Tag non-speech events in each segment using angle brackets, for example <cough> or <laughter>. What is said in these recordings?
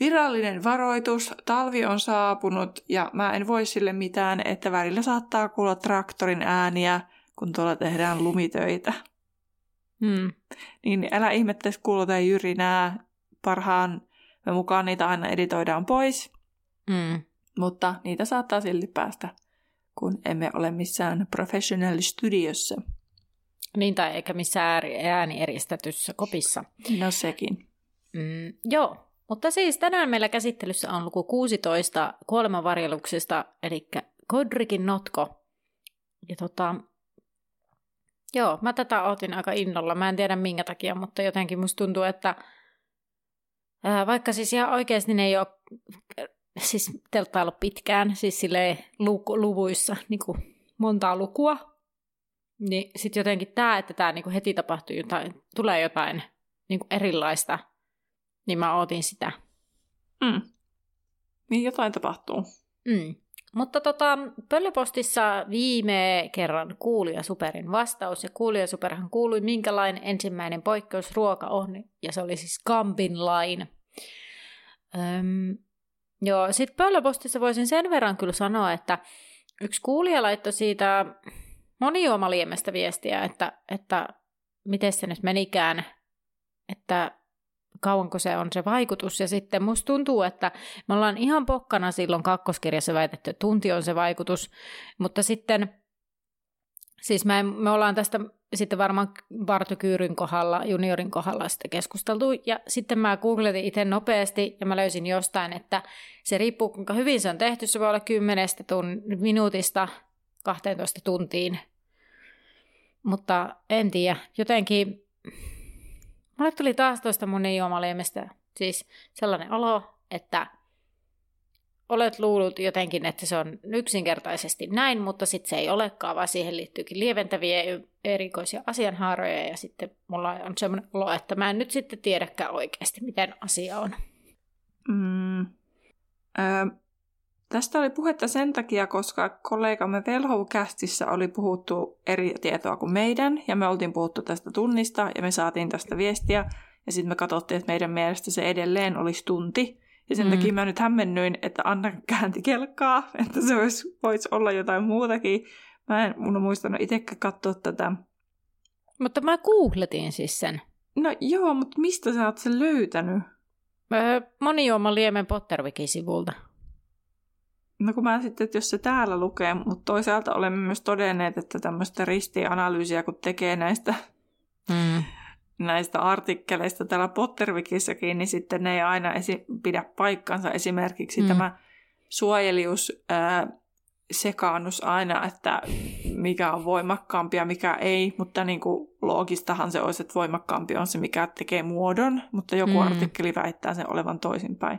Virallinen varoitus, talvi on saapunut ja mä en voi sille mitään, että välillä saattaa kuulla traktorin ääniä, kun tuolla tehdään lumitöitä. Hmm. Niin älä ihmettä, kuuluta jyrinää. Parhaan me mukaan niitä aina editoidaan pois, Hmm. mutta niitä saattaa silti päästä, kun emme ole missään professional studiossa. Niin, tai eikä missään äänieristetyssä kopissa. No sekin. Mm, joo, mutta siis tänään meillä käsittelyssä on luku 16 kuolemanvarjeluksesta, eli Kodrikin notko. Ja tota, joo, mä tätä otin aika innolla. Mä en tiedä minkä takia, mutta jotenkin musta tuntuu, että ää, vaikka siis ihan oikeasti ne ei ole siis telttailu pitkään, siis silleen lu- luvuissa niin kuin montaa lukua, niin sitten jotenkin tämä, että tämä niin heti tapahtuu jotain, tulee jotain niin kuin erilaista, niin mä ootin sitä. Mm. Niin jotain tapahtuu. Mm. Mutta tota, pöllöpostissa viime kerran kuulija Superin vastaus, ja kuulija Superhan kuului, minkälainen ensimmäinen poikkeusruoka on, ja se oli siis Gambin lain. Öm, joo, sitten pöllöpostissa voisin sen verran kyllä sanoa, että yksi kuulija laittoi siitä monijuomaliemestä viestiä, että, että miten se nyt menikään, että kauanko se on se vaikutus. Ja sitten musta tuntuu, että me ollaan ihan pokkana silloin kakkoskirjassa väitetty, että tunti on se vaikutus, mutta sitten, siis me, me ollaan tästä sitten varmaan Barto Kyyryn kohdalla, juniorin kohdalla sitten keskusteltu, ja sitten mä googletin itse nopeasti, ja mä löysin jostain, että se riippuu kuinka hyvin se on tehty, se voi olla 10 tun- minuutista 12 tuntiin, mutta en tiedä, jotenkin Mulle tuli taas tuosta mun juomaliemestä siis sellainen olo, että olet luullut jotenkin, että se on yksinkertaisesti näin, mutta sitten se ei olekaan, vaan siihen liittyykin lieventäviä erikoisia asianhaaroja, ja sitten mulla on semmoinen olo, että mä en nyt sitten tiedäkään oikeasti, miten asia on. Mm. Ö, tästä oli puhetta sen takia, koska kollegamme Velhou-kästissä oli puhuttu eri tietoa kuin meidän, ja me oltiin puhuttu tästä tunnista, ja me saatiin tästä viestiä, ja sitten me katsottiin, että meidän mielestä se edelleen olisi tunti, ja sen mm. takia mä nyt hämmennyin, että Anna käänti kelkkaa, <laughs> että se voisi vois olla jotain muutakin. Mä en mun on muistanut itsekään katsoa tätä. Mutta mä googletin siis sen. No joo, mutta mistä sä oot sen löytänyt? Öö, monijuoma Liemen Potterwiki-sivulta. No kun mä sitten, että jos se täällä lukee, mutta toisaalta olemme myös todenneet, että tämmöistä ristianalyysiä kun tekee näistä, mm. näistä artikkeleista täällä Potterwikissakin, niin sitten ne ei aina esi- pidä paikkansa. Esimerkiksi mm. tämä suojelius ää, sekaannus aina, että mikä on voimakkaampi ja mikä ei, mutta niin kuin loogistahan se olisi, että voimakkaampi on se, mikä tekee muodon, mutta joku mm. artikkeli väittää sen olevan toisinpäin.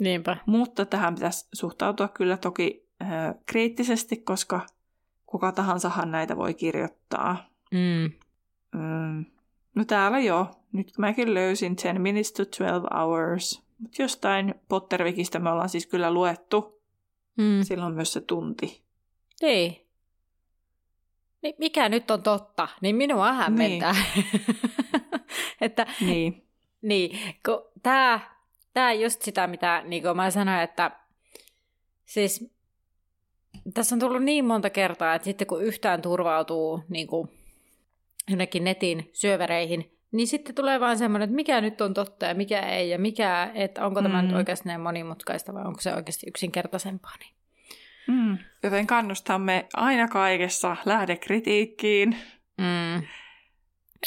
Niinpä. Mutta tähän pitäisi suhtautua kyllä toki äh, kriittisesti, koska kuka tahansahan näitä voi kirjoittaa. Mm. Mm. No täällä jo. Nyt mäkin löysin 10 minutes to 12 hours. Mutta jostain Pottervikistä me ollaan siis kyllä luettu. Mm. Silloin myös se tunti. Niin. Niin mikä nyt on totta, niin minua hämmentää. Niin. <laughs> että, niin. Niin, kun tämä tämä just sitä, mitä niin kuin mä sanoin, että siis tässä on tullut niin monta kertaa, että sitten kun yhtään turvautuu niin kuin jonnekin netin syövereihin, niin sitten tulee vaan semmoinen, että mikä nyt on totta ja mikä ei, ja mikä, että onko tämä mm. nyt oikeasti näin monimutkaista vai onko se oikeasti yksinkertaisempaa. Niin. Mm. Joten kannustamme aina kaikessa lähdekritiikkiin. Mm.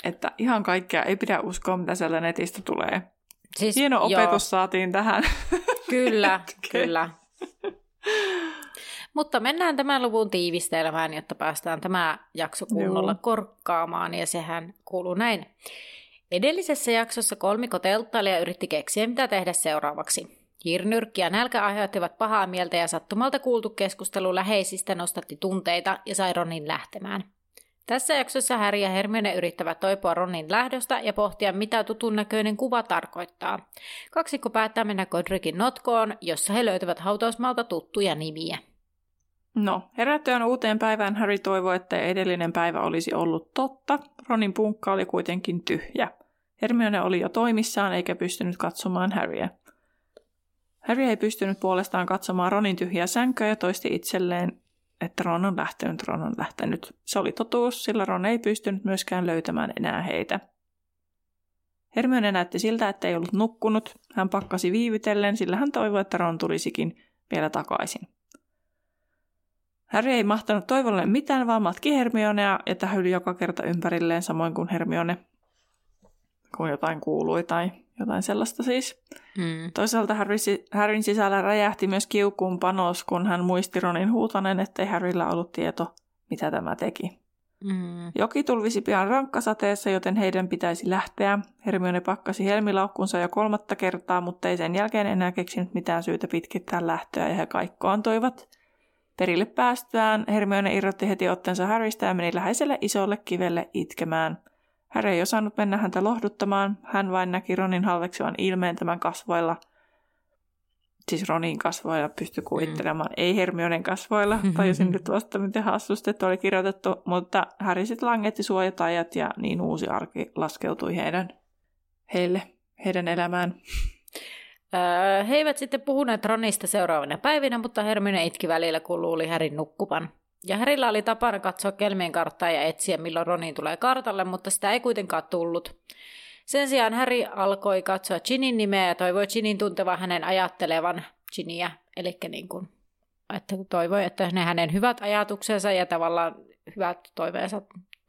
Että ihan kaikkea ei pidä uskoa, mitä siellä netistä tulee. Siis, Hieno opetus joo. saatiin tähän. <laughs> Kyllä, kyllä. Mutta mennään tämän luvun tiivistelmään, jotta päästään tämä jakso kunnolla Joo. korkkaamaan, ja sehän kuuluu näin. Edellisessä jaksossa kolmiko telttaili ja yritti keksiä, mitä tehdä seuraavaksi. Hirnyrkki ja nälkä aiheuttivat pahaa mieltä ja sattumalta kuultu keskustelu läheisistä nostatti tunteita ja sai Ronin lähtemään. Tässä jaksossa Harry ja Hermione yrittävät toipua Ronin lähdöstä ja pohtia, mitä tutun näköinen kuva tarkoittaa. Kaksikko päättää mennä Godricin notkoon, jossa he löytävät hautausmaalta tuttuja nimiä. No, herättyään uuteen päivään Harry toivoi, että edellinen päivä olisi ollut totta. Ronin punkka oli kuitenkin tyhjä. Hermione oli jo toimissaan eikä pystynyt katsomaan Harryä. Harry ei pystynyt puolestaan katsomaan Ronin tyhjää sänköä ja toisti itselleen, että Ron on lähtenyt, Ron on lähtenyt. Se oli totuus, sillä Ron ei pystynyt myöskään löytämään enää heitä. Hermione näytti siltä, että ei ollut nukkunut. Hän pakkasi viivytellen, sillä hän toivoi, että Ron tulisikin vielä takaisin. Harry ei mahtanut toivolle mitään, vaan matki Hermionea ja tähyli joka kerta ympärilleen samoin kuin Hermione, kun jotain kuului tai jotain sellaista siis. Mm. Toisaalta Harry, Harryn sisällä räjähti myös kiukuun panos, kun hän muisti Ronin huutanen, ettei Harryllä ollut tieto, mitä tämä teki. Mm. Joki tulvisi pian rankkasateessa, joten heidän pitäisi lähteä. Hermione pakkasi helmilaukkunsa jo kolmatta kertaa, mutta ei sen jälkeen enää keksinyt mitään syytä pitkittää lähtöä ja he kaikkoantoivat. Perille päästyään Hermione irrotti heti ottensa Harrystä ja meni läheiselle isolle kivelle itkemään – Harry ei osannut mennä häntä lohduttamaan, hän vain näki Ronin halveksivan ilmeen tämän kasvoilla. Siis Ronin kasvoilla pystyi kuvittelemaan, mm. ei Hermionen kasvoilla. Tajusin <laughs> nyt vasta, miten hassustettu oli kirjoitettu, mutta Harry sitten langetti suojatajat ja niin uusi arki laskeutui heidän, heille, heidän elämään. Öö, he eivät sitten puhuneet Ronista seuraavina päivinä, mutta Hermione itki välillä, kun luuli Härin nukkuvan. Ja Härillä oli tapana katsoa kelmien karttaa ja etsiä, milloin Ronin tulee kartalle, mutta sitä ei kuitenkaan tullut. Sen sijaan Häri alkoi katsoa Chinin nimeä ja toivoi Chinin tuntevan hänen ajattelevan Chiniä, eli niin kuin, että toivoi, että ne hänen hyvät ajatuksensa ja tavallaan hyvät toiveensa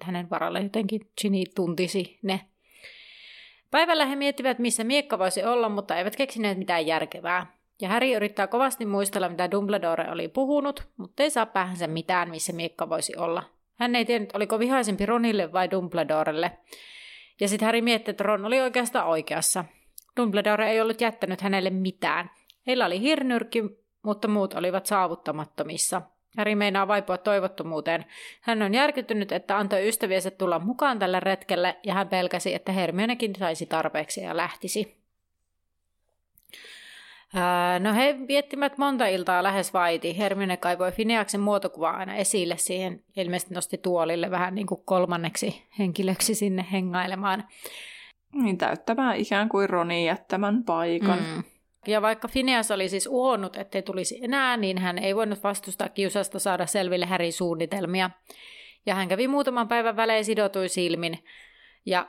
hänen varalle jotenkin Chini tuntisi ne. Päivällä he miettivät, missä miekka voisi olla, mutta eivät keksineet mitään järkevää. Ja Harry yrittää kovasti muistella, mitä Dumbledore oli puhunut, mutta ei saa päähänsä mitään, missä Miekka voisi olla. Hän ei tiennyt, oliko vihaisempi Ronille vai Dumbledorelle. Ja sitten Harry mietti, että Ron oli oikeastaan oikeassa. Dumbledore ei ollut jättänyt hänelle mitään. Heillä oli hirnyrkki, mutta muut olivat saavuttamattomissa. Harry meinaa vaipua toivottomuuteen. Hän on järkyttynyt, että antoi ystäviensä tulla mukaan tällä retkelle, ja hän pelkäsi, että Hermionekin saisi tarpeeksi ja lähtisi. No he viettimät monta iltaa lähes vaiti. Hermione kaivoi Fineaksen muotokuvaa aina esille siihen. Ilmeisesti nosti tuolille vähän niin kuin kolmanneksi henkilöksi sinne hengailemaan. Niin täyttämään ikään kuin Ronin jättämän paikan. Mm. Ja vaikka Phineas oli siis uhonnut, ettei tulisi enää, niin hän ei voinut vastustaa kiusasta saada selville Härin suunnitelmia. Ja hän kävi muutaman päivän välein sidotui silmin. Ja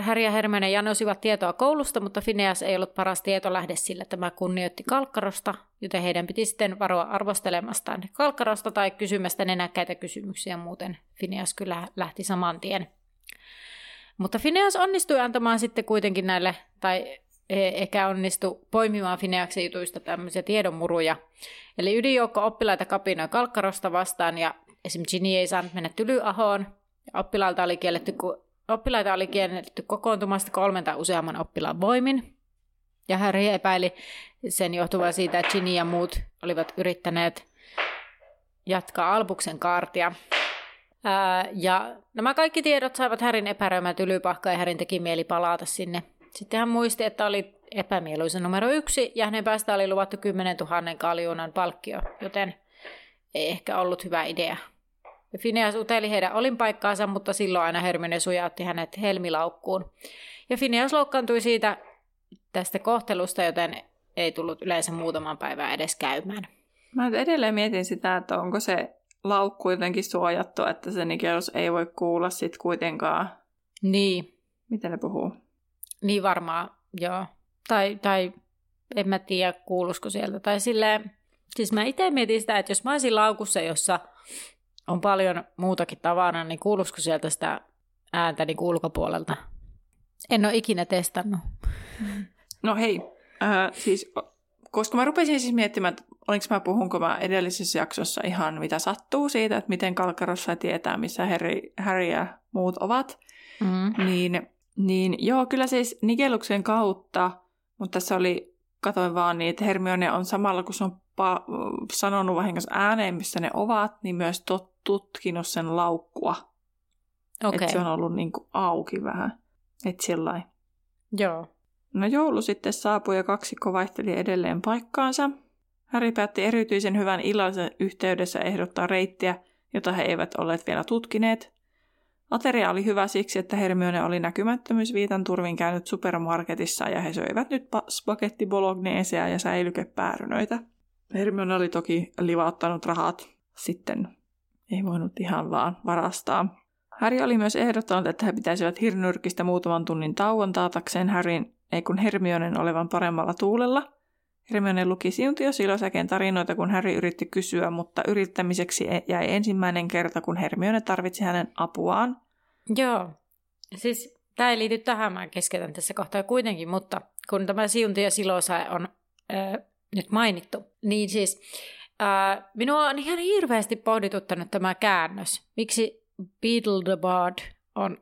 Harry ja Hermione janosivat tietoa koulusta, mutta Phineas ei ollut paras tietolähde sillä tämä kunnioitti Kalkkarosta, joten heidän piti sitten varoa arvostelemastaan Kalkkarosta tai kysymästä nenäkkäitä kysymyksiä, muuten Phineas kyllä lähti saman tien. Mutta Phineas onnistui antamaan sitten kuitenkin näille, tai eikä onnistu poimimaan Phineaksen jutuista tämmöisiä tiedonmuruja. Eli ydinjoukko oppilaita kapinoi Kalkkarosta vastaan ja esimerkiksi Ginny ei saanut mennä Tylyahoon. Oppilailta oli kielletty Oppilaita oli kielletty kokoontumasta kolmen tai useamman oppilaan voimin. Ja Harry epäili sen johtuvan siitä, että Ginny ja muut olivat yrittäneet jatkaa Albuksen kaartia. Ää, ja nämä kaikki tiedot saivat Härin epäröimät ylypahka ja Härin teki mieli palata sinne. Sitten hän muisti, että oli epämieluisa numero yksi ja hänen päästä oli luvattu 10 000 kaljuunan palkkio, joten ei ehkä ollut hyvä idea Phineas uteli heidän olinpaikkaansa, mutta silloin aina Hermione sujautti hänet helmilaukkuun. Ja Phineas loukkaantui siitä tästä kohtelusta, joten ei tullut yleensä muutaman päivän edes käymään. Mä edelleen mietin sitä, että onko se laukku jotenkin suojattu, että se Nikeus ei voi kuulla sit kuitenkaan. Niin. Miten ne puhuu? Niin varmaan, joo. Tai, tai en mä tiedä, kuulusko sieltä. Tai silleen, siis mä itse mietin sitä, että jos mä olisin laukussa, jossa on paljon muutakin tavana, niin kuuluisiko sieltä sitä ääntä niin ulkopuolelta? En ole ikinä testannut. No hei, äh, siis, koska mä rupesin siis miettimään, että olinko mä puhunko mä edellisessä jaksossa ihan mitä sattuu siitä, että miten Kalkarossa tietää, missä Harry, Harry ja muut ovat, mm. niin Niin joo, kyllä siis Nigeluksen kautta, mutta tässä oli, katoin vaan niin, että Hermione on samalla, kun se on pa- sanonut vahingossa ääneen, missä ne ovat, niin myös tot- tutkinut sen laukkua. Okei. Että se on ollut niin kuin auki vähän. Että sillä Joo. No joulu sitten saapui ja kaksikko vaihteli edelleen paikkaansa. Harry päätti erityisen hyvän illallisen yhteydessä ehdottaa reittiä, jota he eivät olleet vielä tutkineet. Ateria oli hyvä siksi, että Hermione oli näkymättömyysviitan turvin käynyt supermarketissa ja he söivät nyt spagetti bolognesea ja säilykepäärynöitä. Hermione oli toki livauttanut rahat sitten. Ei voinut ihan vaan varastaa. Harry oli myös ehdottanut, että he pitäisivät hirnyrkistä muutaman tunnin tauon taatakseen Harryn, ei kun Hermionen olevan paremmalla tuulella. Hermione luki Siuntio Silosäken tarinoita, kun Harry yritti kysyä, mutta yrittämiseksi jäi ensimmäinen kerta, kun Hermione tarvitsi hänen apuaan. Joo. Siis tämä ei liity tähän, mä keskeytän tässä kohtaa kuitenkin, mutta kun tämä Siunti ja Silosa on äh, nyt mainittu, niin siis äh, minua on ihan hirveästi pohdituttanut tämä käännös. Miksi Beetle the Bard on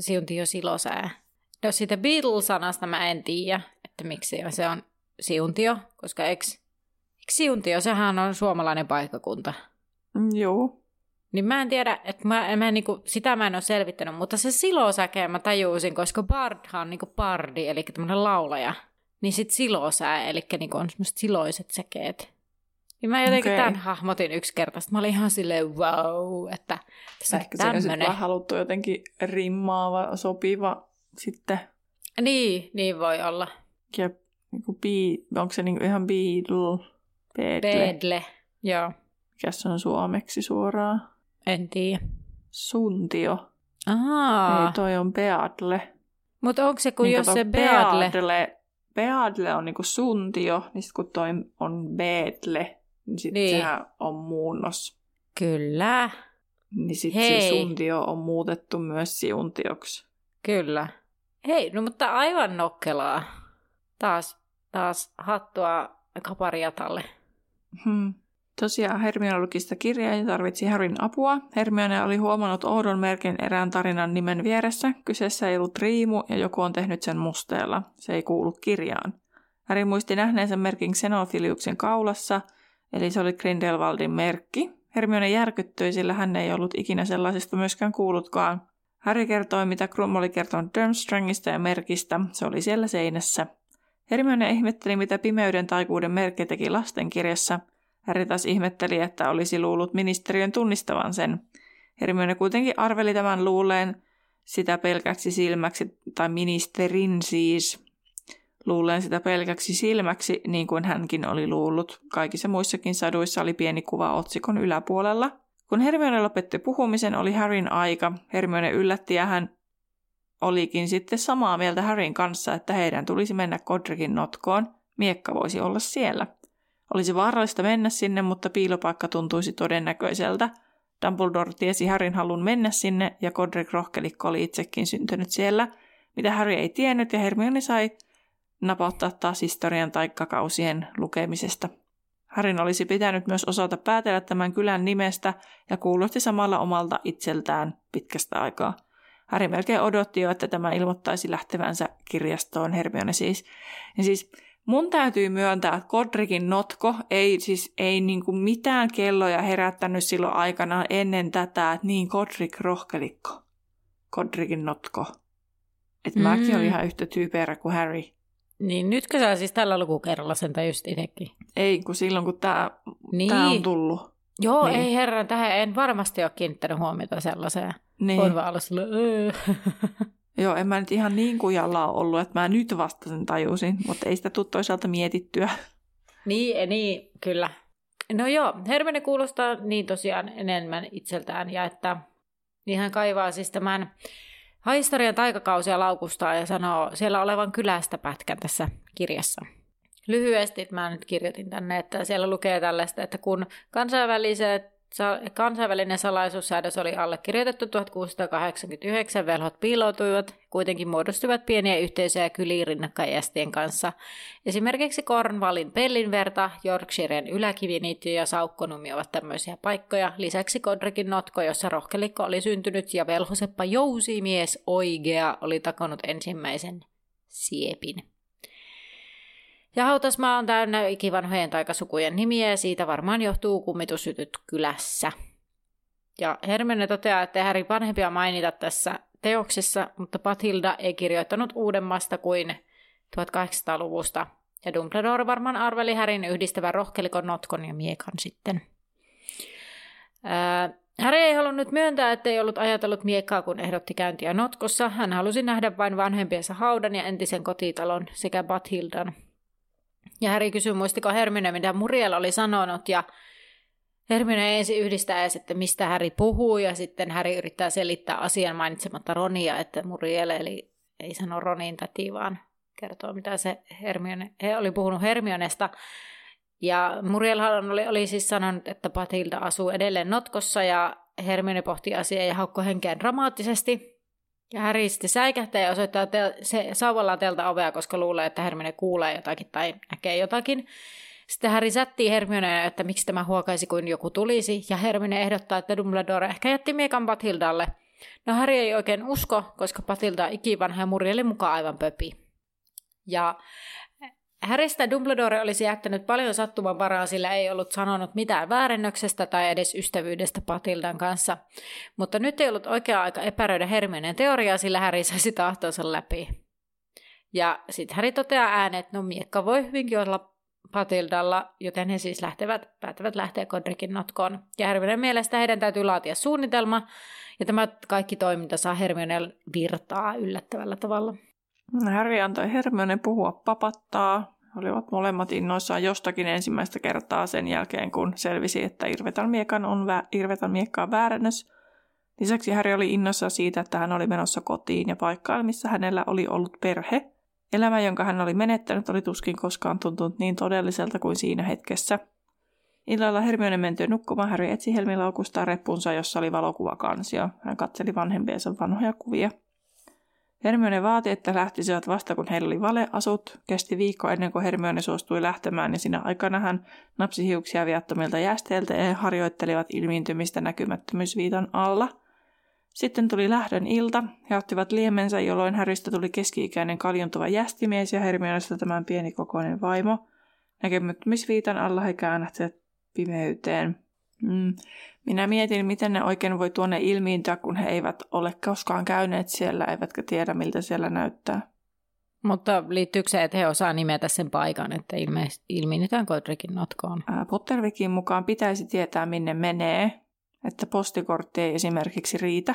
Siunti ja Silosää? No siitä Beetle-sanasta mä en tiedä, että miksi se on Siuntio, koska eikö, eikö Siuntio, sehän on suomalainen paikkakunta. Mm, Joo. Niin mä en tiedä, että mä, mä niinku, sitä mä en ole selvittänyt, mutta se silosäkeä mä tajusin, koska Bardhan on niinku bardi, eli tämmöinen laulaja. Niin sit silosää, eli niinku on semmoiset siloiset säkeet. Niin mä jotenkin Okei. tämän hahmotin yksi kerta. Sitten mä olin ihan silleen wow, että tässä on Ehkä sitten tämmönen. vaan haluttu jotenkin rimmaava, sopiva sitten. Niin, niin voi olla. Ja niinku bi, onko se niinku ihan Beetle? Beetle. Bedle, joo, Mikä se on suomeksi suoraan? en tiedä. Suntio. Aa, Ei, toi on Beadle. mutta onko se, kun Niin jos se Beadle... Beadle, Beadle on niinku suntio, niin sit kun toi on Beetle, niin sit Niin. sehän on muunnos. Kyllä, Niin sit Hei. se suntio on muutettu myös siuntioksi. Kyllä. Hei, no mutta aivan nokkelaa. Taas, taas hattua kapariatalle. Hmm. Tosiaan sitä kirjaa ja tarvitsi Harryn apua. Hermione oli huomannut oudon merkin erään tarinan nimen vieressä. Kyseessä ei ollut riimu ja joku on tehnyt sen musteella. Se ei kuulu kirjaan. Harry muisti nähneensä merkin Xenophiliuksen kaulassa, eli se oli Grindelwaldin merkki. Hermione järkyttyi, sillä hän ei ollut ikinä sellaisesta myöskään kuullutkaan. Harry kertoi, mitä Krum oli kertonut Durmstrangista ja merkistä. Se oli siellä seinässä. Hermione ihmetteli, mitä pimeyden taikuuden merkki teki lastenkirjassa. Harry taas ihmetteli, että olisi luullut ministeriön tunnistavan sen. Hermione kuitenkin arveli tämän luuleen sitä pelkäksi silmäksi, tai ministerin siis, luuleen sitä pelkäksi silmäksi, niin kuin hänkin oli luullut. Kaikissa muissakin saduissa oli pieni kuva otsikon yläpuolella. Kun Hermione lopetti puhumisen, oli Harryn aika. Hermione yllätti ja hän olikin sitten samaa mieltä Harryn kanssa, että heidän tulisi mennä Godricin notkoon. Miekka voisi olla siellä. Olisi vaarallista mennä sinne, mutta piilopaikka tuntuisi todennäköiseltä. Dumbledore tiesi Harryn halun mennä sinne, ja Godric rohkelikko oli itsekin syntynyt siellä, mitä Harry ei tiennyt, ja Hermione sai napauttaa taas historian taikkakausien lukemisesta. Harryn olisi pitänyt myös osata päätellä tämän kylän nimestä ja kuulosti samalla omalta itseltään pitkästä aikaa. Harry melkein odotti jo, että tämä ilmoittaisi lähtevänsä kirjastoon, Hermione siis. Ja siis mun täytyy myöntää, että Godricin notko ei siis ei niinku mitään kelloja herättänyt silloin aikanaan ennen tätä, että niin Godric rohkelikko. Godricin notko. Että mm. mäkin olin ihan yhtä tyyperä kuin Harry. Niin nytkö sä siis tällä lukukerralla sen tajusit itsekin? Ei, kun silloin kun tämä Niin. tää on tullut. Joo, Niin. ei herran, tähän en varmasti ole kiinnittänyt huomiota sellaiseen. Niin. On vaan ollut silleen, öö. <laughs> Joo, en mä nyt ihan niin kujalla ole ollut, että mä nyt vasta sen tajusin, mutta ei sitä tule toisaalta mietittyä. Niin, niin, kyllä. No joo, Hermione kuulostaa niin tosiaan enemmän itseltään ja että hän kaivaa siis tämän historian taikakausia laukustaa ja sanoo siellä olevan kylästä pätkän tässä kirjassa. Lyhyesti, mä nyt kirjoitin tänne, että siellä lukee tällaista, että kun kansainväliset Kansainvälinen salaisuussäädös oli allekirjoitettu 1689, velhot piiloutuivat, kuitenkin muodostuivat pieniä yhteisöjä kyliin rinnakkaijästien kanssa. Esimerkiksi Cornwallin Pellinverta, Yorkshiren yläkiviniitty ja Saukkonumi ovat tämmöisiä paikkoja. Lisäksi Kodrikin notko, jossa rohkelikko oli syntynyt ja velhoseppa jousimies Oigea oli takonut ensimmäisen siepin. Ja hautasmaa on täynnä ikivanhojen taikasukujen nimiä ja siitä varmaan johtuu kummitusytyt kylässä. Ja Hermione toteaa, että Häri vanhempia mainita tässä teoksessa, mutta Patilda ei kirjoittanut uudemmasta kuin 1800-luvusta. Ja Dumbledore varmaan arveli Härin yhdistävän rohkelikon notkon ja miekan sitten. Ää, Harry ei halunnut myöntää, että ei ollut ajatellut miekkaa, kun ehdotti käyntiä notkossa. Hän halusi nähdä vain vanhempiensa haudan ja entisen kotitalon sekä Bathildan. Ja Harry kysyi, muistiko Hermione, mitä Muriel oli sanonut, ja Hermione ensin yhdistää edes, että mistä Harry puhuu, ja sitten Harry yrittää selittää asian mainitsematta Ronia, että Muriel, eli ei sano Ronin täti, vaan kertoo, mitä se Hermione, he oli puhunut Hermionesta. Ja Muriel oli, oli siis sanonut, että Patilda asuu edelleen notkossa, ja Hermione pohti asiaa ja haukkoi henkeään dramaattisesti. Ja Harry sitten säikähtää ja osoittaa te- se sauvallaan teltä ovea, koska luulee, että Hermione kuulee jotakin tai näkee jotakin. Sitten Harry sättii Hermione, että miksi tämä huokaisi kuin joku tulisi, ja Hermione ehdottaa, että Dumbledore ehkä jätti miekan Patildalle. No Harry ei oikein usko, koska Patilda on ikivanha ja Murielin mukaan aivan pöpi. Ja Häristä Dumbledore olisi jättänyt paljon sattuman varaa, sillä ei ollut sanonut mitään väärennöksestä tai edes ystävyydestä Patildan kanssa. Mutta nyt ei ollut oikea aika epäröidä Hermioneen teoriaa, sillä Häri saisi tahtonsa läpi. Ja sitten Häri toteaa ääneen, että no miekka voi hyvinkin olla Patildalla, joten he siis lähtevät, päättävät lähteä Kodrikin notkoon. Ja Hermionen mielestä heidän täytyy laatia suunnitelma, ja tämä kaikki toiminta saa Hermioneen virtaa yllättävällä tavalla. Harry antoi Hermione puhua papattaa. Olivat molemmat innoissaan jostakin ensimmäistä kertaa sen jälkeen, kun selvisi, että Irvetan miekan on vä- Irvetan miekkaan väärennös. Lisäksi Harry oli innossa siitä, että hän oli menossa kotiin ja paikkaan, missä hänellä oli ollut perhe. Elämä, jonka hän oli menettänyt, oli tuskin koskaan tuntunut niin todelliselta kuin siinä hetkessä. Illalla Hermione mentyi nukkumaan. Harry etsi helmilaukusta reppunsa, jossa oli valokuvakansio. Hän katseli vanhempiensa vanhoja kuvia. Hermione vaati, että lähtisivät vasta kun heillä oli valeasut. Kesti viikko ennen kuin Hermione suostui lähtemään ja siinä aikana hän napsi hiuksia viattomilta jästeiltä ja he harjoittelivat ilmiintymistä näkymättömyysviitan alla. Sitten tuli lähdön ilta. He ottivat liemensä, jolloin Häristä tuli keski-ikäinen kaljuntuva jästimies ja Hermionesta tämän pienikokoinen vaimo. Näkymättömyysviitan alla he käännähtivät pimeyteen. Mm. Minä mietin, miten ne oikein voi tuonne ilmiintyä, kun he eivät ole koskaan käyneet siellä, eivätkä tiedä, miltä siellä näyttää. Mutta liittyykö se, että he osaa nimetä sen paikan, että ilmeisesti ilmiinnytään Godricin notkoon? Pottervikin mukaan pitäisi tietää, minne menee, että postikortti ei esimerkiksi riitä.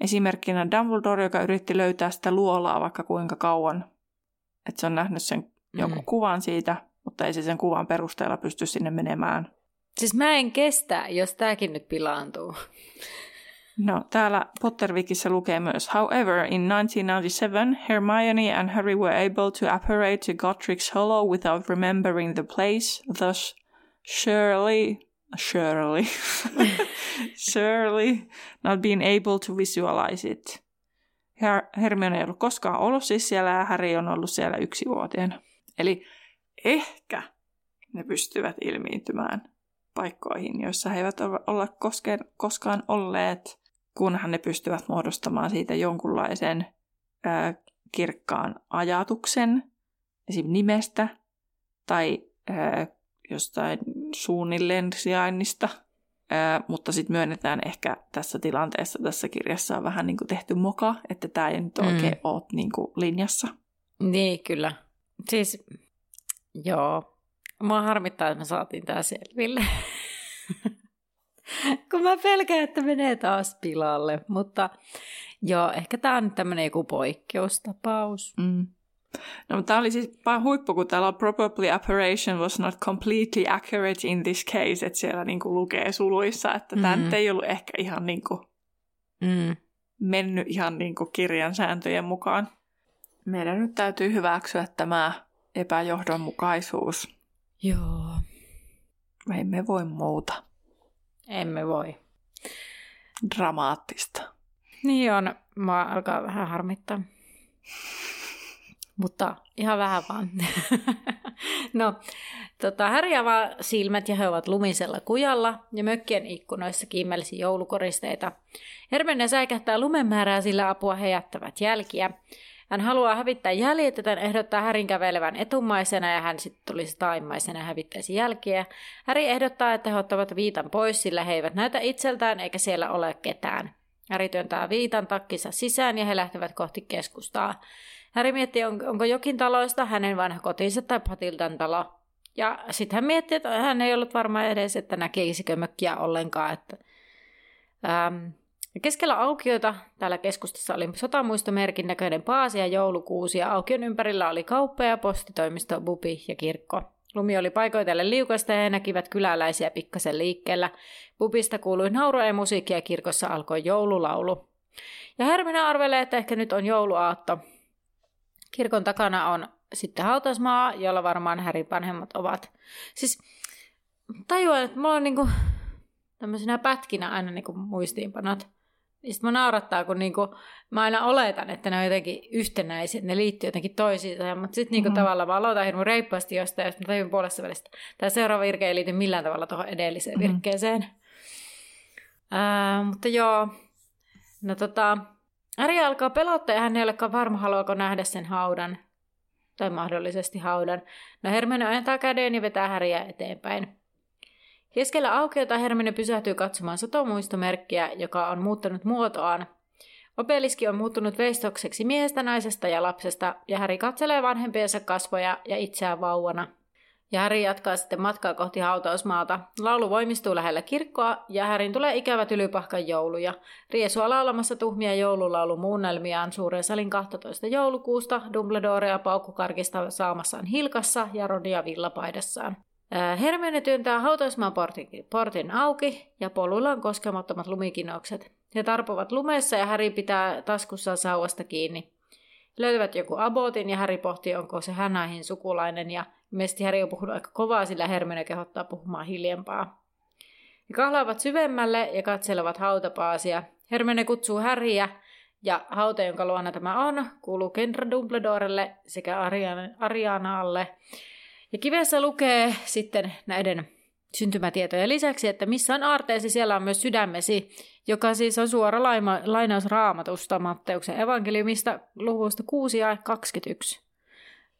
Esimerkkinä Dumbledore, joka yritti löytää sitä luolaa vaikka kuinka kauan. Että se on nähnyt sen joku mm. kuvan siitä, mutta ei se sen kuvan perusteella pysty sinne menemään. Siis mä en kestä, jos tääkin nyt pilaantuu. No, täällä Pottervikissä lukee myös, However, in 1997, Hermione and Harry were able to apparate to Godric's Hollow without remembering the place, thus surely, surely, <laughs> surely not being able to visualize it. Her- Hermione ei ollut koskaan ollut siis siellä ja Harry on ollut siellä yksivuotiaana. Eli ehkä ne pystyvät ilmiintymään paikkoihin, joissa he eivät ole koskaan olleet, kunhan ne pystyvät muodostamaan siitä jonkunlaisen ää, kirkkaan ajatuksen, esim. nimestä tai ää, jostain suunnilleen sijainnista, ää, mutta sitten myönnetään ehkä tässä tilanteessa tässä kirjassa on vähän niin kuin tehty moka, että tämä ei nyt oikein mm. ole niin kuin linjassa. Niin, kyllä. Siis, joo, Mua harmittaa, että me saatiin tää selville. <laughs> Kun mä pelkään, että menee taas pilalle. Mutta joo, ehkä tää on nyt tämmönen joku poikkeustapaus. Mm. No, tämä oli siis huippu, kun täällä on probably operation was not completely accurate in this case, että siellä niinku lukee suluissa, että tämä mm. ei ollut ehkä ihan niinku mm. mennyt ihan niinku kirjan sääntöjen mukaan. Meidän nyt täytyy hyväksyä tämä epäjohdonmukaisuus. Joo. Me emme voi muuta. Emme voi. Dramaattista. Niin on. Mua alkaa vähän harmittaa. Mutta ihan vähän vaan. <laughs> no, tota, Häri avaa silmät ja he ovat lumisella kujalla ja mökkien ikkunoissa kiimelsi joulukoristeita. Hermione säikähtää lumen määrää, sillä apua he jättävät jälkiä. Hän haluaa hävittää jäljet, joten ehdottaa Härin kävelevän etumaisena ja hän sitten tulisi taimaisena ja hävittäisi jälkiä. Häri ehdottaa, että he ottavat viitan pois, sillä he eivät näytä itseltään eikä siellä ole ketään. Häri työntää viitan takkissa sisään ja he lähtevät kohti keskustaa. Häri miettii, on, onko jokin taloista hänen vanha kotinsa tai Patildan talo. Ja sitten hän miettii, että hän ei ollut varma edes, että näkisikö mökkiä ollenkaan. Että, ähm, keskellä aukioita täällä keskustassa oli sotamuistomerkin näköinen paasi ja joulukuusi ja aukion ympärillä oli kauppa ja postitoimisto, bubi ja kirkko. Lumi oli paikoitelle liukasta ja he näkivät kyläläisiä pikkasen liikkeellä. Bubista kuului naurua ja musiikkia ja kirkossa alkoi joululaulu. Ja Hermina arvelee, että ehkä nyt on jouluaatto. Kirkon takana on sitten hautasmaa, jolla varmaan Härin vanhemmat ovat. Siis tajuan, että mulla on niinku tämmöisenä pätkinä aina niinku muistiinpanot. Sitten mä naurattaa, kun niinku, mä aina oletan, että ne on jotenkin yhtenäisiä, ne liittyy jotenkin toisiinsa, mutta sitten niinku mm-hmm. tavallaan mä aloitan hirveän reippaasti jostain, jos mä tajun puolesta välistä. Tämä seuraava virke ei liity millään tavalla tuohon edelliseen mm-hmm. virkkeeseen. Ää, mutta joo, no tota, Arja alkaa pelottaa ja hän ei olekaan varma, haluaako nähdä sen haudan. Tai mahdollisesti haudan. No Hermione ajentaa käden ja vetää Häriä eteenpäin. Keskellä aukeota Hermione pysähtyy katsomaan sotomuistomerkkiä, joka on muuttanut muotoaan. Opeliski on muuttunut veistokseksi miehestä, naisesta ja lapsesta, ja Häri katselee vanhempiensa kasvoja ja itseään vauvana – ja Häri jatkaa sitten matkaa kohti hautausmaata. Laulu voimistuu lähellä kirkkoa ja Härin tulee ikävä tylypahkan jouluja. Riesua laulamassa tuhmia joululaulu muunnelmiaan suuren salin 12. joulukuusta, Dumbledorea paukkukarkista saamassaan hilkassa ja Rodia villapaidassaan. Hermione työntää hautausmaan portin, portin auki ja poluilla on koskemattomat lumikinokset. He tarpovat lumessa ja Häri pitää taskussaan sauvasta kiinni. Löytävät joku abotin ja Häri pohtii, onko se hänäihin sukulainen ja Mesti Häri on puhunut aika kovaa, sillä Hermione kehottaa puhumaan hiljempaa. He kahlaavat syvemmälle ja katselevat hautapaasia. Hermione kutsuu Häriä ja hauta, jonka luona tämä on, kuuluu Kendra Dumbledorelle sekä Arianalle. Ja kivessä lukee sitten näiden syntymätietojen lisäksi, että missä on aarteesi, siellä on myös sydämesi, joka siis on suora laima, lainaus raamatusta Matteuksen evankeliumista luvusta 6 ja 21.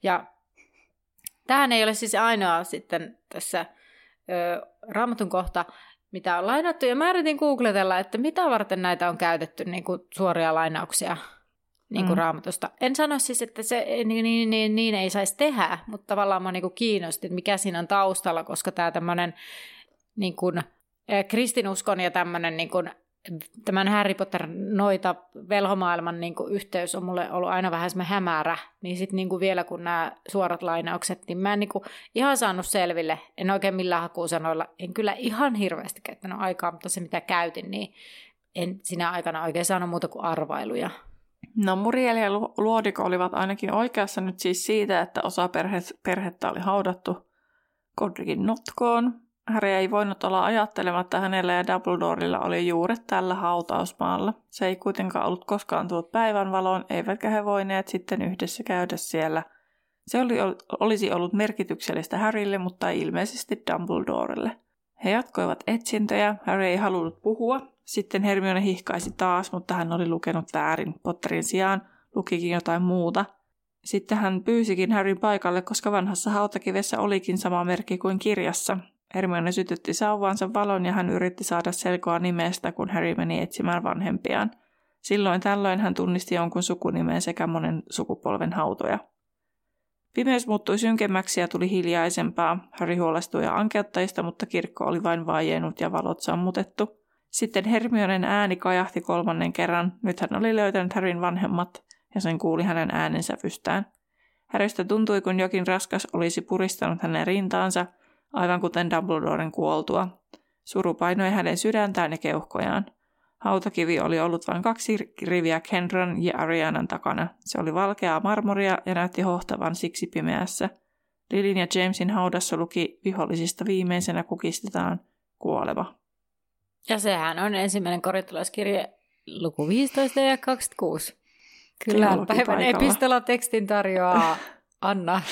Ja tähän ei ole siis ainoa sitten tässä ö, raamatun kohta, mitä on lainattu. Ja mä yritin googletella, että mitä varten näitä on käytetty niin kuin suoria lainauksia niin kuin mm. raamatusta. En sano siis, että se niin, niin, niin, niin ei saisi tehdä, mutta tavallaan mä niin kuin kiinnosti, että mikä siinä on taustalla, koska tämä tämmöinen niin kuin, kristinuskon ja tämmöinen niin kuin, tämän Harry Potter noita velhomaailman niin kuin, yhteys on mulle ollut aina vähän semmoinen hämärä, niin sitten niin vielä kun nämä suorat lainaukset, niin mä en niin kuin, ihan saanut selville, en oikein millään hakusanoilla, en kyllä ihan hirveästi käyttänyt aikaa, mutta se mitä käytin, niin en sinä aikana oikein saanut muuta kuin arvailuja. No Muriel ja Luodiko olivat ainakin oikeassa nyt siis siitä, että osa perhe, perhettä oli haudattu Godricin notkoon. Harry ei voinut olla ajattelematta hänellä ja Dumbledorella oli juuret tällä hautausmaalla. Se ei kuitenkaan ollut koskaan tullut päivänvaloon, eivätkä he voineet sitten yhdessä käydä siellä. Se oli, olisi ollut merkityksellistä Harrylle, mutta ilmeisesti Dumbledorelle. He jatkoivat etsintöjä, Harry ei halunnut puhua, sitten Hermione hihkaisi taas, mutta hän oli lukenut väärin. Potterin sijaan lukikin jotain muuta. Sitten hän pyysikin Harryn paikalle, koska vanhassa hautakivessä olikin sama merkki kuin kirjassa. Hermione sytytti sauvaansa valon ja hän yritti saada selkoa nimestä, kun Harry meni etsimään vanhempiaan. Silloin tällöin hän tunnisti jonkun sukunimen sekä monen sukupolven hautoja. Pimeys muuttui synkemmäksi ja tuli hiljaisempaa. Harry huolestui ankeuttajista, mutta kirkko oli vain vaiennut ja valot sammutettu. Sitten Hermionen ääni kajahti kolmannen kerran. Nyt hän oli löytänyt Härin vanhemmat ja sen kuuli hänen äänensävystään. Häristä tuntui, kun jokin raskas olisi puristanut hänen rintaansa, aivan kuten Dumbledoren kuoltua. Suru painoi hänen sydäntään ja keuhkojaan. Hautakivi oli ollut vain kaksi riviä Kendran ja Arianan takana. Se oli valkeaa marmoria ja näytti hohtavan siksi pimeässä. Lilin ja Jamesin haudassa luki vihollisista viimeisenä kukistetaan kuoleva. Ja sehän on ensimmäinen korintolaiskirje luku 15 ja 26. Kyllä, päivän paikalla. epistolatekstin tarjoaa <laughs> Anna.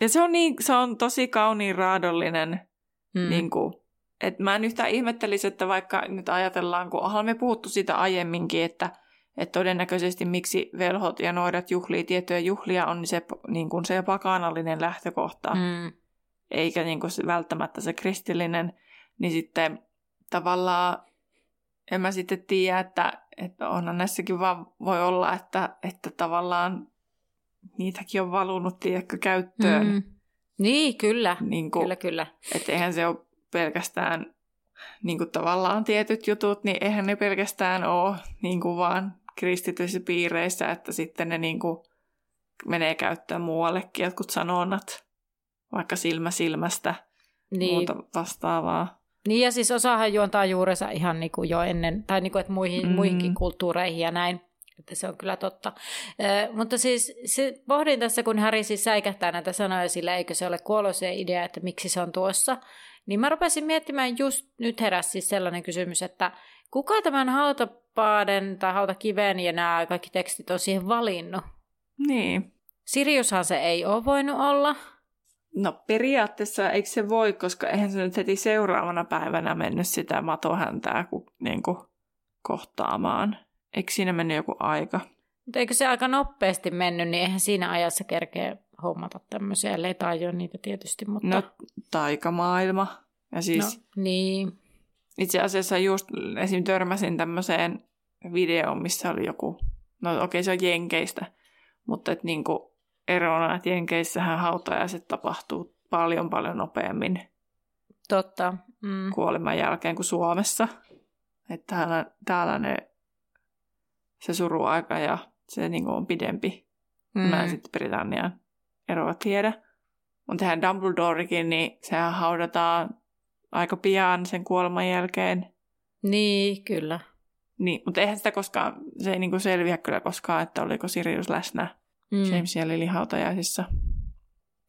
ja se on, niin, se on tosi kauniin raadollinen, mm. niin kuin, että mä en yhtään ihmettelisi, että vaikka nyt ajatellaan, kun olemme puhuttu siitä aiemminkin, että, että todennäköisesti miksi velhot ja noidat juhlii tiettyjä juhlia on se, niin kuin se pakanallinen lähtökohta, mm. eikä niin kuin se, välttämättä se kristillinen, niin sitten tavallaan en mä sitten tiedä, että, että onhan näissäkin vaan voi olla, että, että tavallaan niitäkin on valunut, tiedätkö, käyttöön. Mm. Niin, kyllä. Niin kuin, kyllä, kyllä. Että eihän se ole pelkästään niin kuin tavallaan tietyt jutut, niin eihän ne pelkästään ole niin kuin vaan kristityissä piireissä, että sitten ne niin kuin menee käyttöön muuallekin jotkut sanonnat, vaikka silmä silmästä, niin. muuta vastaavaa. Niin ja siis osahan juontaa juurensa ihan niin kuin jo ennen, tai niin kuin, että muihin, mm. muihinkin kulttuureihin ja näin. Että se on kyllä totta. Ö, mutta siis se, pohdin tässä, kun Harry siis säikähtää näitä sanoja sillä, eikö se ole kuoloisen idea, että miksi se on tuossa. Niin mä rupesin miettimään just nyt heräsi siis sellainen kysymys, että kuka tämän hautapaaden tai hautakiven ja nämä kaikki tekstit on siihen valinnut? Niin. Siriushan se ei ole voinut olla. No periaatteessa eikö se voi, koska eihän se nyt heti seuraavana päivänä mennyt sitä matohäntää niin kuin, kohtaamaan. Eikö siinä mennyt joku aika? Mutta eikö se aika nopeasti mennyt, niin eihän siinä ajassa kerkeä hommata tämmöisiä, ellei tajua niitä tietysti. Mutta... No, taikamaailma. Ja siis, no, niin. Itse asiassa just esim. törmäsin tämmöiseen videoon, missä oli joku, no okei okay, se on Jenkeistä, mutta että niinku erona, että Jenkeissähän hautajaiset tapahtuu paljon paljon nopeammin. Totta. Mm. Kuoleman jälkeen kuin Suomessa. Että täällä, täällä ne, se suruaika ja se niin on pidempi. Mm. Mä en sitten Britannian eroa tiedä. Mutta tähän Dumbledorekin, niin sehän haudataan aika pian sen kuoleman jälkeen. Niin, kyllä. Niin, mutta eihän sitä koskaan, se ei niinku selviä kyllä koskaan, että oliko Sirius läsnä mm. James ja Lily hautajaisissa.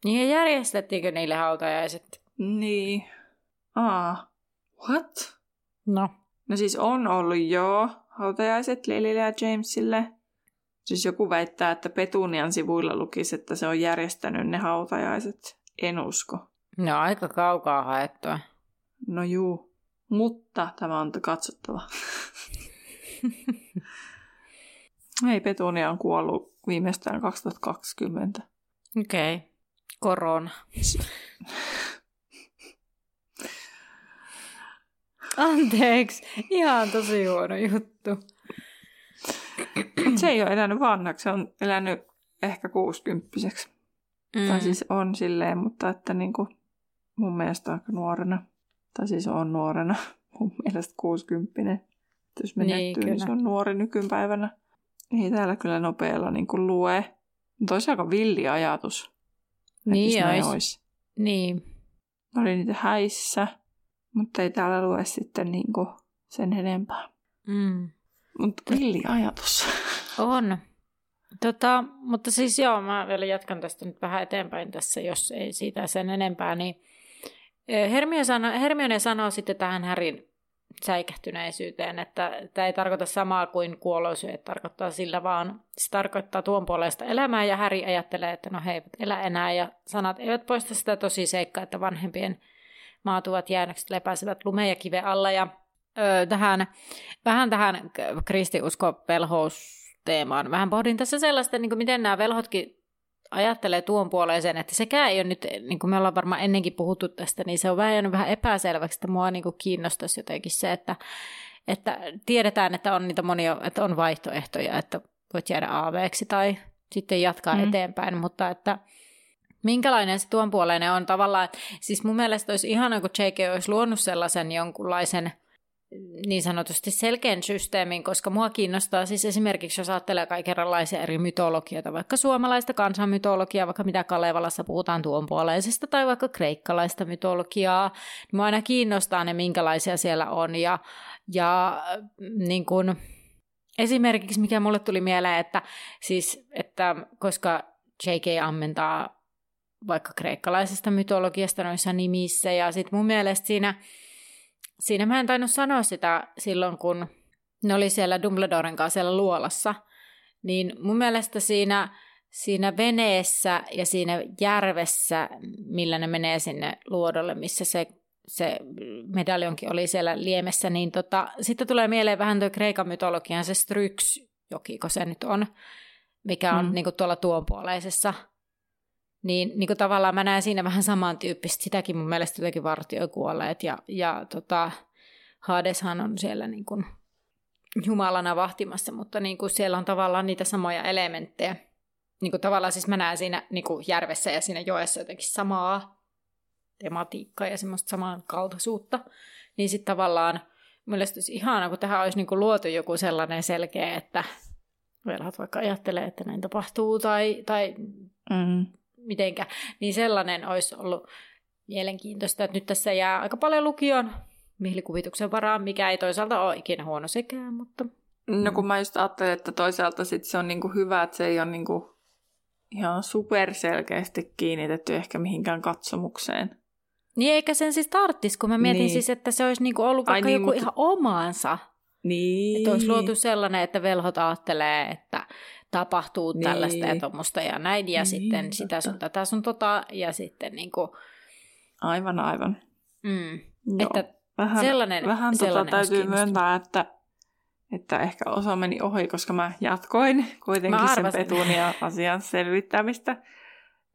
Niin ja järjestettiinkö niille hautajaiset? Niin. Aa, what? No. No siis on ollut jo hautajaiset Lilylle ja Jamesille. Siis joku väittää, että Petunian sivuilla lukisi, että se on järjestänyt ne hautajaiset. En usko. No aika kaukaa haettua. No juu, mutta tämä on katsottava. <laughs> Ei, Petunia on kuollut viimeistään 2020. Okei, okay. korona. <laughs> Anteeksi, ihan tosi huono juttu. se ei ole elänyt vanhaksi, se on elänyt ehkä kuusikymppiseksi. Mm. Tai siis on silleen, mutta että niinku mun mielestä aika nuorena. Tai siis on nuorena, mun mielestä kuusikymppinen. Jos menettyy, niin, niin se on nuori nykypäivänä. Ei täällä kyllä nopealla niin kuin lue. Mutta olisi aika villi ajatus. Niin olisi. olisi. Niin. Oli niitä häissä, mutta ei täällä lue sitten niin kuin sen enempää. Mm. Mutta villi ajatus. <laughs> On. Tota, mutta siis joo, mä vielä jatkan tästä nyt vähän eteenpäin tässä, jos ei siitä sen enempää. Niin Hermione sanoo, Hermione sanoo sitten tähän Härin säikähtyneisyyteen, että tämä ei tarkoita samaa kuin kuoloisuudet tarkoittaa sillä, vaan se tarkoittaa tuon puolesta elämää ja Häri ajattelee, että no he eivät elä enää ja sanat eivät poista sitä tosi seikkaa, että vanhempien maatuvat jäännökset lepäisivät lume ja kive alla ja ö, tähän, vähän tähän kristiusko teemaan. Vähän pohdin tässä sellaista, niin kuin miten nämä velhotkin ajattelee tuon puoleeseen, että sekään ei ole nyt, niin kuin me ollaan varmaan ennenkin puhuttu tästä, niin se on vähän jäänyt vähän epäselväksi, että mua niin kuin kiinnostaisi jotenkin se, että, että tiedetään, että on niitä monia, että on vaihtoehtoja, että voit jäädä aaveeksi tai sitten jatkaa mm. eteenpäin, mutta että minkälainen se tuon puoleinen on tavallaan, siis mun mielestä olisi ihana, kun JK olisi luonut sellaisen jonkunlaisen – niin sanotusti selkeän systeemin, koska mua kiinnostaa siis esimerkiksi, jos ajattelee kaikenlaisia eri mytologioita, vaikka suomalaista kansanmytologiaa, vaikka mitä Kalevalassa puhutaan tuonpuoleisesta, tai vaikka kreikkalaista mytologiaa, niin mua aina kiinnostaa ne, minkälaisia siellä on, ja, ja niin kun, esimerkiksi mikä mulle tuli mieleen, että, siis, että koska J.K. ammentaa vaikka kreikkalaisesta mytologiasta noissa nimissä. Ja sitten mun mielestä siinä, siinä mä en tainnut sanoa sitä silloin, kun ne oli siellä Dumbledoren kanssa siellä luolassa. Niin mun mielestä siinä, siinä veneessä ja siinä järvessä, millä ne menee sinne luodolle, missä se se medaljonkin oli siellä liemessä, niin tota, sitten tulee mieleen vähän tuo Kreikan mytologian se Stryx-joki, kun se nyt on, mikä on mm. niin kuin tuolla tuonpuoleisessa. Niin, niin kuin tavallaan mä näen siinä vähän samantyyppistä, sitäkin mun mielestä jotenkin vartioi kuolleet, ja, ja tota, Hadeshan on siellä niin kuin jumalana vahtimassa, mutta niin kuin siellä on tavallaan niitä samoja elementtejä. Niin kuin tavallaan siis mä näen siinä niin kuin järvessä ja siinä joessa jotenkin samaa tematiikkaa ja semmoista samankaltaisuutta, niin sitten tavallaan mielestäni olisi ihanaa, kun tähän olisi niinku luotu joku sellainen selkeä, että velhat vaikka ajattelee, että näin tapahtuu tai, tai mm. Mitenkä, niin sellainen olisi ollut mielenkiintoista, että nyt tässä jää aika paljon lukion mielikuvituksen varaan, mikä ei toisaalta ole ikinä huono sekään, mutta... No kun mä just ajattelen, että toisaalta sit se on niinku hyvä, että se ei ole niinku ihan superselkeästi kiinnitetty ehkä mihinkään katsomukseen. Niin eikä sen siis tarttis, kun mä mietin niin. siis, että se olisi niinku ollut vaikka niin, joku mutta... ihan omaansa. Niin. Että olisi luotu sellainen, että velhot ajattelee, että tapahtuu niin. tällaista ja tuommoista ja näin, ja niin, sitten totta. sitä sun tätä sun tota, ja sitten niinku... Aivan, aivan. Mm. Että vähän, sellainen, vähän tota sellainen tota täytyy myöntää, että, että ehkä osa meni ohi, koska mä jatkoin kuitenkin mä sen petunia <laughs> asian selvittämistä.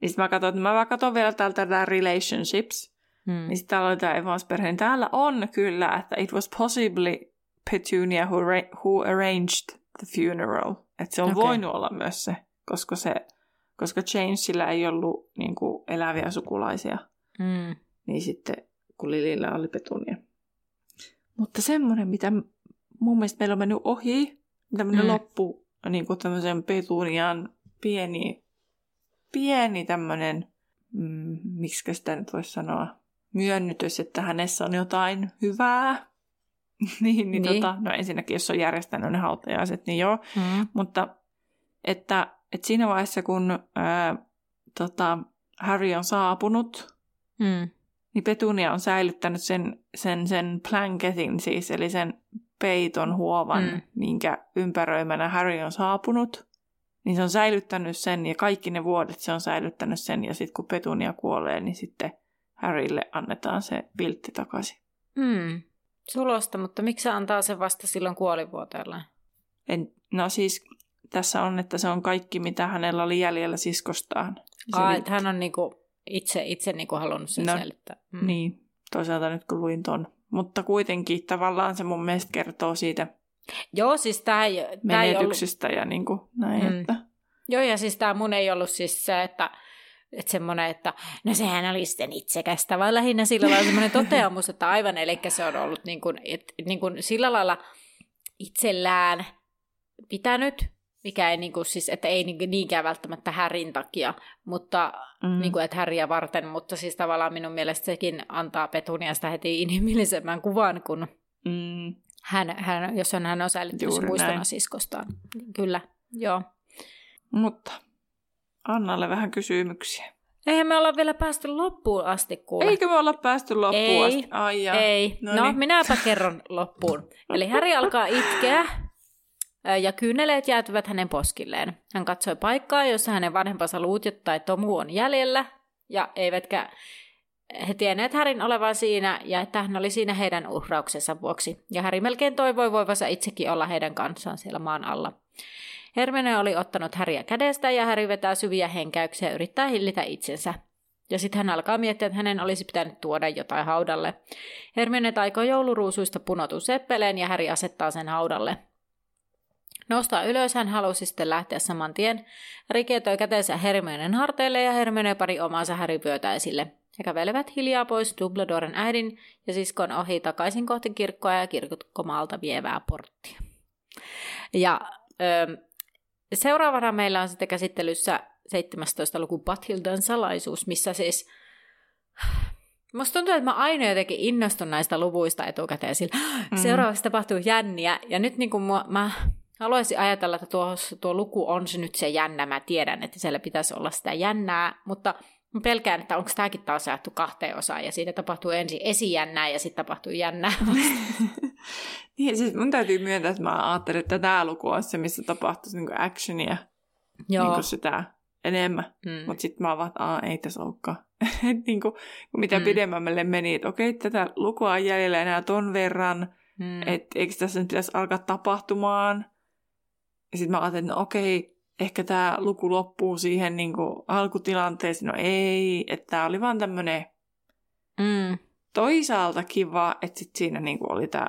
Niin mä katsoin, että mä katson vielä täältä relationships, Hmm. Niin sitten täällä oli tämä Evans-perhe. Niin täällä on kyllä, että it was possibly Petunia who, ra- who arranged the funeral. Että se on okay. voinut olla myös se, koska, se, koska Jamesilla ei ollut niin kuin, eläviä sukulaisia. Hmm. Niin sitten, kun Lilillä oli Petunia. Mutta semmoinen, mitä mun mielestä meillä on mennyt ohi, tämmöinen hmm. loppu, niin kuin tämmöisen Petunian pieni, pieni tämmöinen, mm, miksi sitä nyt voisi sanoa, myönnytys, että hänessä on jotain hyvää. <laughs> niin, niin, niin. Tota, no ensinnäkin, jos on järjestänyt ne hautajaiset, niin joo. Mm. Mutta että, että siinä vaiheessa, kun ää, tota, Harry on saapunut, mm. niin Petunia on säilyttänyt sen, sen, sen planketin siis, eli sen peiton huovan, mm. minkä ympäröimänä Harry on saapunut. Niin se on säilyttänyt sen ja kaikki ne vuodet se on säilyttänyt sen ja sitten kun Petunia kuolee, niin sitten Harrylle annetaan se viltti takaisin. Mm. Sulosta, mutta miksi se antaa sen vasta silloin kuolivuoteella? En, no siis tässä on, että se on kaikki, mitä hänellä oli jäljellä siskostaan. Aa, että hän on niinku itse, itse niinku halunnut sen no, säilyttää. Mm. Niin, toisaalta nyt kun luin ton. Mutta kuitenkin tavallaan se mun mielestä kertoo siitä Joo, siis tää ei, tää ei ollut... ja niin kuin näin, mm. että... Joo, ja siis tämä mun ei ollut siis se, että että semmoinen, että no sehän oli sitten itsekästä, vaan lähinnä sillä lailla semmoinen toteamus, että aivan, eli se on ollut niin kuin, et, niin kuin sillä lailla itsellään pitänyt, mikä ei niin kuin, siis, että ei niin, niinkään välttämättä Härin takia, mutta mm. niin kuin, että Häriä varten, mutta siis tavallaan minun mielestä sekin antaa Petuniasta heti inhimillisemmän kuvan, kun mm. hän, hän, jos on, hän on säilyttänyt muistona siskostaan. Kyllä, joo. Mutta Annalle vähän kysymyksiä. Eihän me olla vielä päästy loppuun asti, kuule. Eikö me olla päästy loppuun ei, asti? Ai jaa. Ei, no, no minäpä <laughs> kerron loppuun. Eli Häri alkaa itkeä ja kyyneleet jäätyvät hänen poskilleen. Hän katsoi paikkaa, jossa hänen vanhempansa Luutjot tai Tomu on jäljellä, ja eivätkä he tienneet Härin olevan siinä ja että hän oli siinä heidän uhrauksensa vuoksi. Ja Häri melkein toivoi voivansa itsekin olla heidän kanssaan siellä maan alla. Hermione oli ottanut Häriä kädestä ja Häri vetää syviä henkäyksiä ja yrittää hillitä itsensä. Ja sitten hän alkaa miettiä, että hänen olisi pitänyt tuoda jotain haudalle. Hermione taikoo jouluruusuista punotun seppeleen ja Häri asettaa sen haudalle. Nostaa ylös, hän halusi sitten lähteä saman tien. Rike toi käteensä Hermionen harteille ja Hermione pari omaansa Häri esille. He kävelevät hiljaa pois Dumbledoren äidin ja siskon ohi takaisin kohti kirkkoa ja kirkkomaalta vievää porttia. Ja öö, Seuraavana meillä on sitten käsittelyssä 17. luku Bathildan salaisuus, missä siis... Musta tuntuu, että mä aina jotenkin innostun näistä luvuista etukäteen, sillä mm. seuraavaksi tapahtuu jänniä. Ja nyt niin kuin mä, mä haluaisin ajatella, että tuo, tuo luku on se nyt se jännä. Mä tiedän, että siellä pitäisi olla sitä jännää, mutta Mä pelkään, että onko tämäkin taas jaettu kahteen osaan ja siitä tapahtuu ensin esijännää ja sitten tapahtuu jännää. <laughs> niin, siis mun täytyy myöntää, että mä ajattelin, että tämä luku on se, missä tapahtuisi niin actionia Joo. Niin sitä enemmän. Mm. Mutta sitten mä vaan, että ei tässä olekaan. <laughs> niin kuin, kun mitä mm. pidemmälle meni, että okei, tätä lukua on jäljellä enää ton verran, mm. että eikö tässä nyt pitäisi alkaa tapahtumaan. Ja sitten mä ajattelin, että no okei, ehkä tämä luku loppuu siihen niin kuin alkutilanteeseen. No ei, että tämä oli vaan tämmöinen mm. toisaalta kiva, että sit siinä niin kuin oli tämä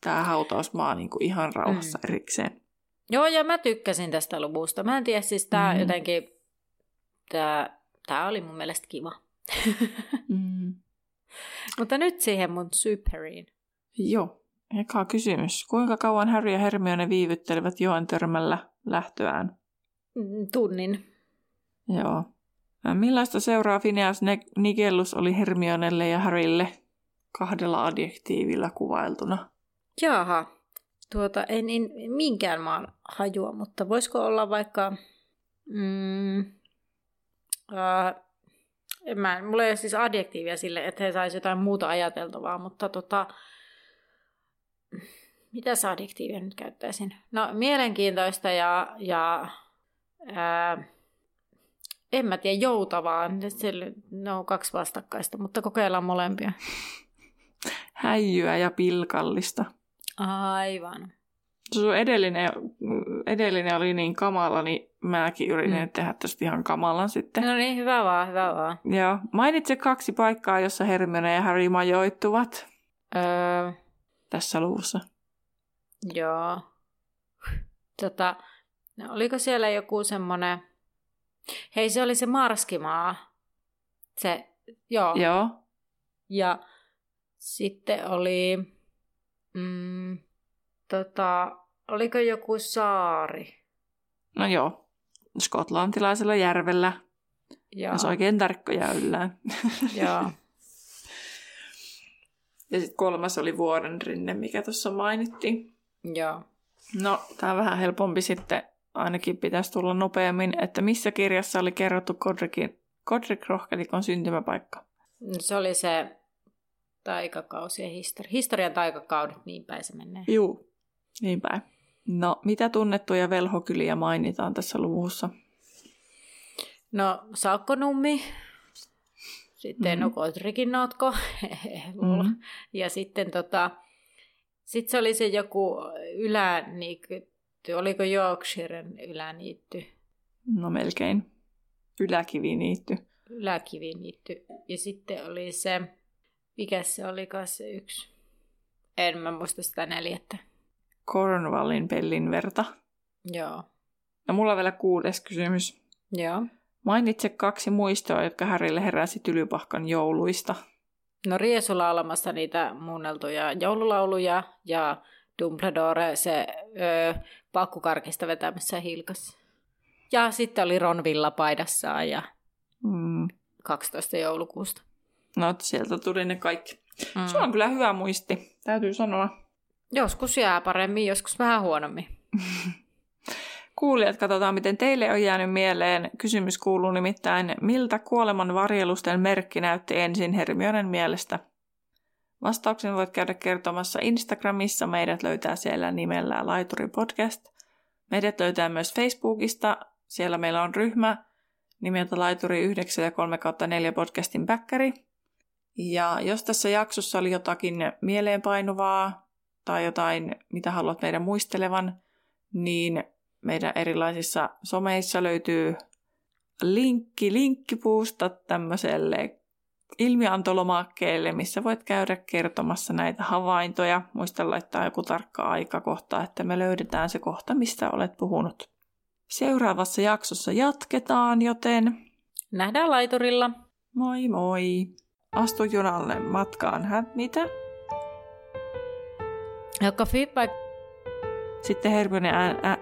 tää hautausmaa niin kuin ihan rauhassa mm. erikseen. Joo, ja mä tykkäsin tästä luvusta. Mä en tiedä, siis tää mm. jotenkin, tää oli mun mielestä kiva. <laughs> mm. Mutta nyt siihen mun superiin. Joo. Eka kysymys. Kuinka kauan Harry ja Hermione viivyttelivät joen törmällä lähtöään? Mm, tunnin. Joo. Millaista seuraa Phineas Nigellus oli Hermionelle ja Harrylle kahdella adjektiivilla kuvailtuna? Jaha, tuota, en, en minkään maan hajua, mutta voisiko olla vaikka... Mm, äh, en mä, mulla ei ole siis adjektiivia sille, että he saisivat jotain muuta ajateltavaa, mutta tota, mitä adjektiivia nyt käyttäisin? No, mielenkiintoista ja, ja ää, en mä tiedä, joutavaa. Ne on kaksi vastakkaista, mutta kokeillaan molempia. <laughs> Häijyä ja pilkallista. Aivan. Sun edellinen, edellinen oli niin kamala, niin mäkin yritin mm. tehdä tästä ihan kamalan sitten. No niin, hyvä vaan, hyvä vaan. Joo. Mainitse kaksi paikkaa, jossa Hermione ja Harry majoittuvat öö... tässä luvussa. Joo. Tota, no, oliko siellä joku semmoinen... Hei, se oli se Marskimaa. Se, joo. Joo. Ja sitten oli... Mm, tota, oliko joku saari? No joo. Skotlantilaisella järvellä. Joo. Jos oikein tarkkoja yllään. Joo. <laughs> ja sitten kolmas oli vuoren rinne, mikä tuossa mainittiin. Joo. No, tämä on vähän helpompi sitten, ainakin pitäisi tulla nopeammin, että missä kirjassa oli kerrottu Kodrikin, Kodrik Rohkelikon syntymäpaikka? Se oli se taikakausi ja histori- historian taikakaudet, niin päin se menee. Juu, niin päin. No, mitä tunnettuja velhokyliä mainitaan tässä luvussa? No, Saakkonummi, sitten mm-hmm. no Kodrikin notko, <laughs> mm-hmm. ja sitten tota, sitten se oli se joku yläniitty, oliko Yorkshiren yläniitty? No melkein. Yläkiviniitty. Yläkiviniitty. Ja sitten oli se, mikä se oli se yksi? En mä muista sitä neljättä. Cornwallin pellin verta. Joo. Ja mulla on vielä kuudes kysymys. Joo. Mainitse kaksi muistoa, jotka Härille heräsi Tylypahkan jouluista. No Riesu laulamassa niitä muunneltuja joululauluja ja Dumbledore se öö, pakkukarkista vetämässä hilkas. Ja sitten oli Ron paidassaan ja mm. 12 joulukuusta. No, sieltä tuli ne kaikki. Mm. Se on kyllä hyvä muisti, täytyy sanoa. Joskus jää paremmin, joskus vähän huonommin. <laughs> Kuulijat, katsotaan miten teille on jäänyt mieleen. Kysymys kuuluu nimittäin, miltä kuoleman varjelusten merkki näytti ensin Hermionen mielestä? Vastauksen voit käydä kertomassa Instagramissa, meidät löytää siellä nimellä Laituri Podcast. Meidät löytää myös Facebookista, siellä meillä on ryhmä nimeltä Laituri 9 ja 3 4 podcastin backkari. Ja jos tässä jaksossa oli jotakin mieleenpainuvaa tai jotain, mitä haluat meidän muistelevan, niin meidän erilaisissa someissa löytyy linkki linkkipuusta tämmöiselle ilmiantolomakkeelle, missä voit käydä kertomassa näitä havaintoja. Muista laittaa joku tarkka aikakohta, että me löydetään se kohta, mistä olet puhunut. Seuraavassa jaksossa jatketaan, joten... Nähdään laiturilla. Moi moi. Astu junalle matkaan. Hä? Mitä? Joka feedback. Sitten Hermione ää, ää,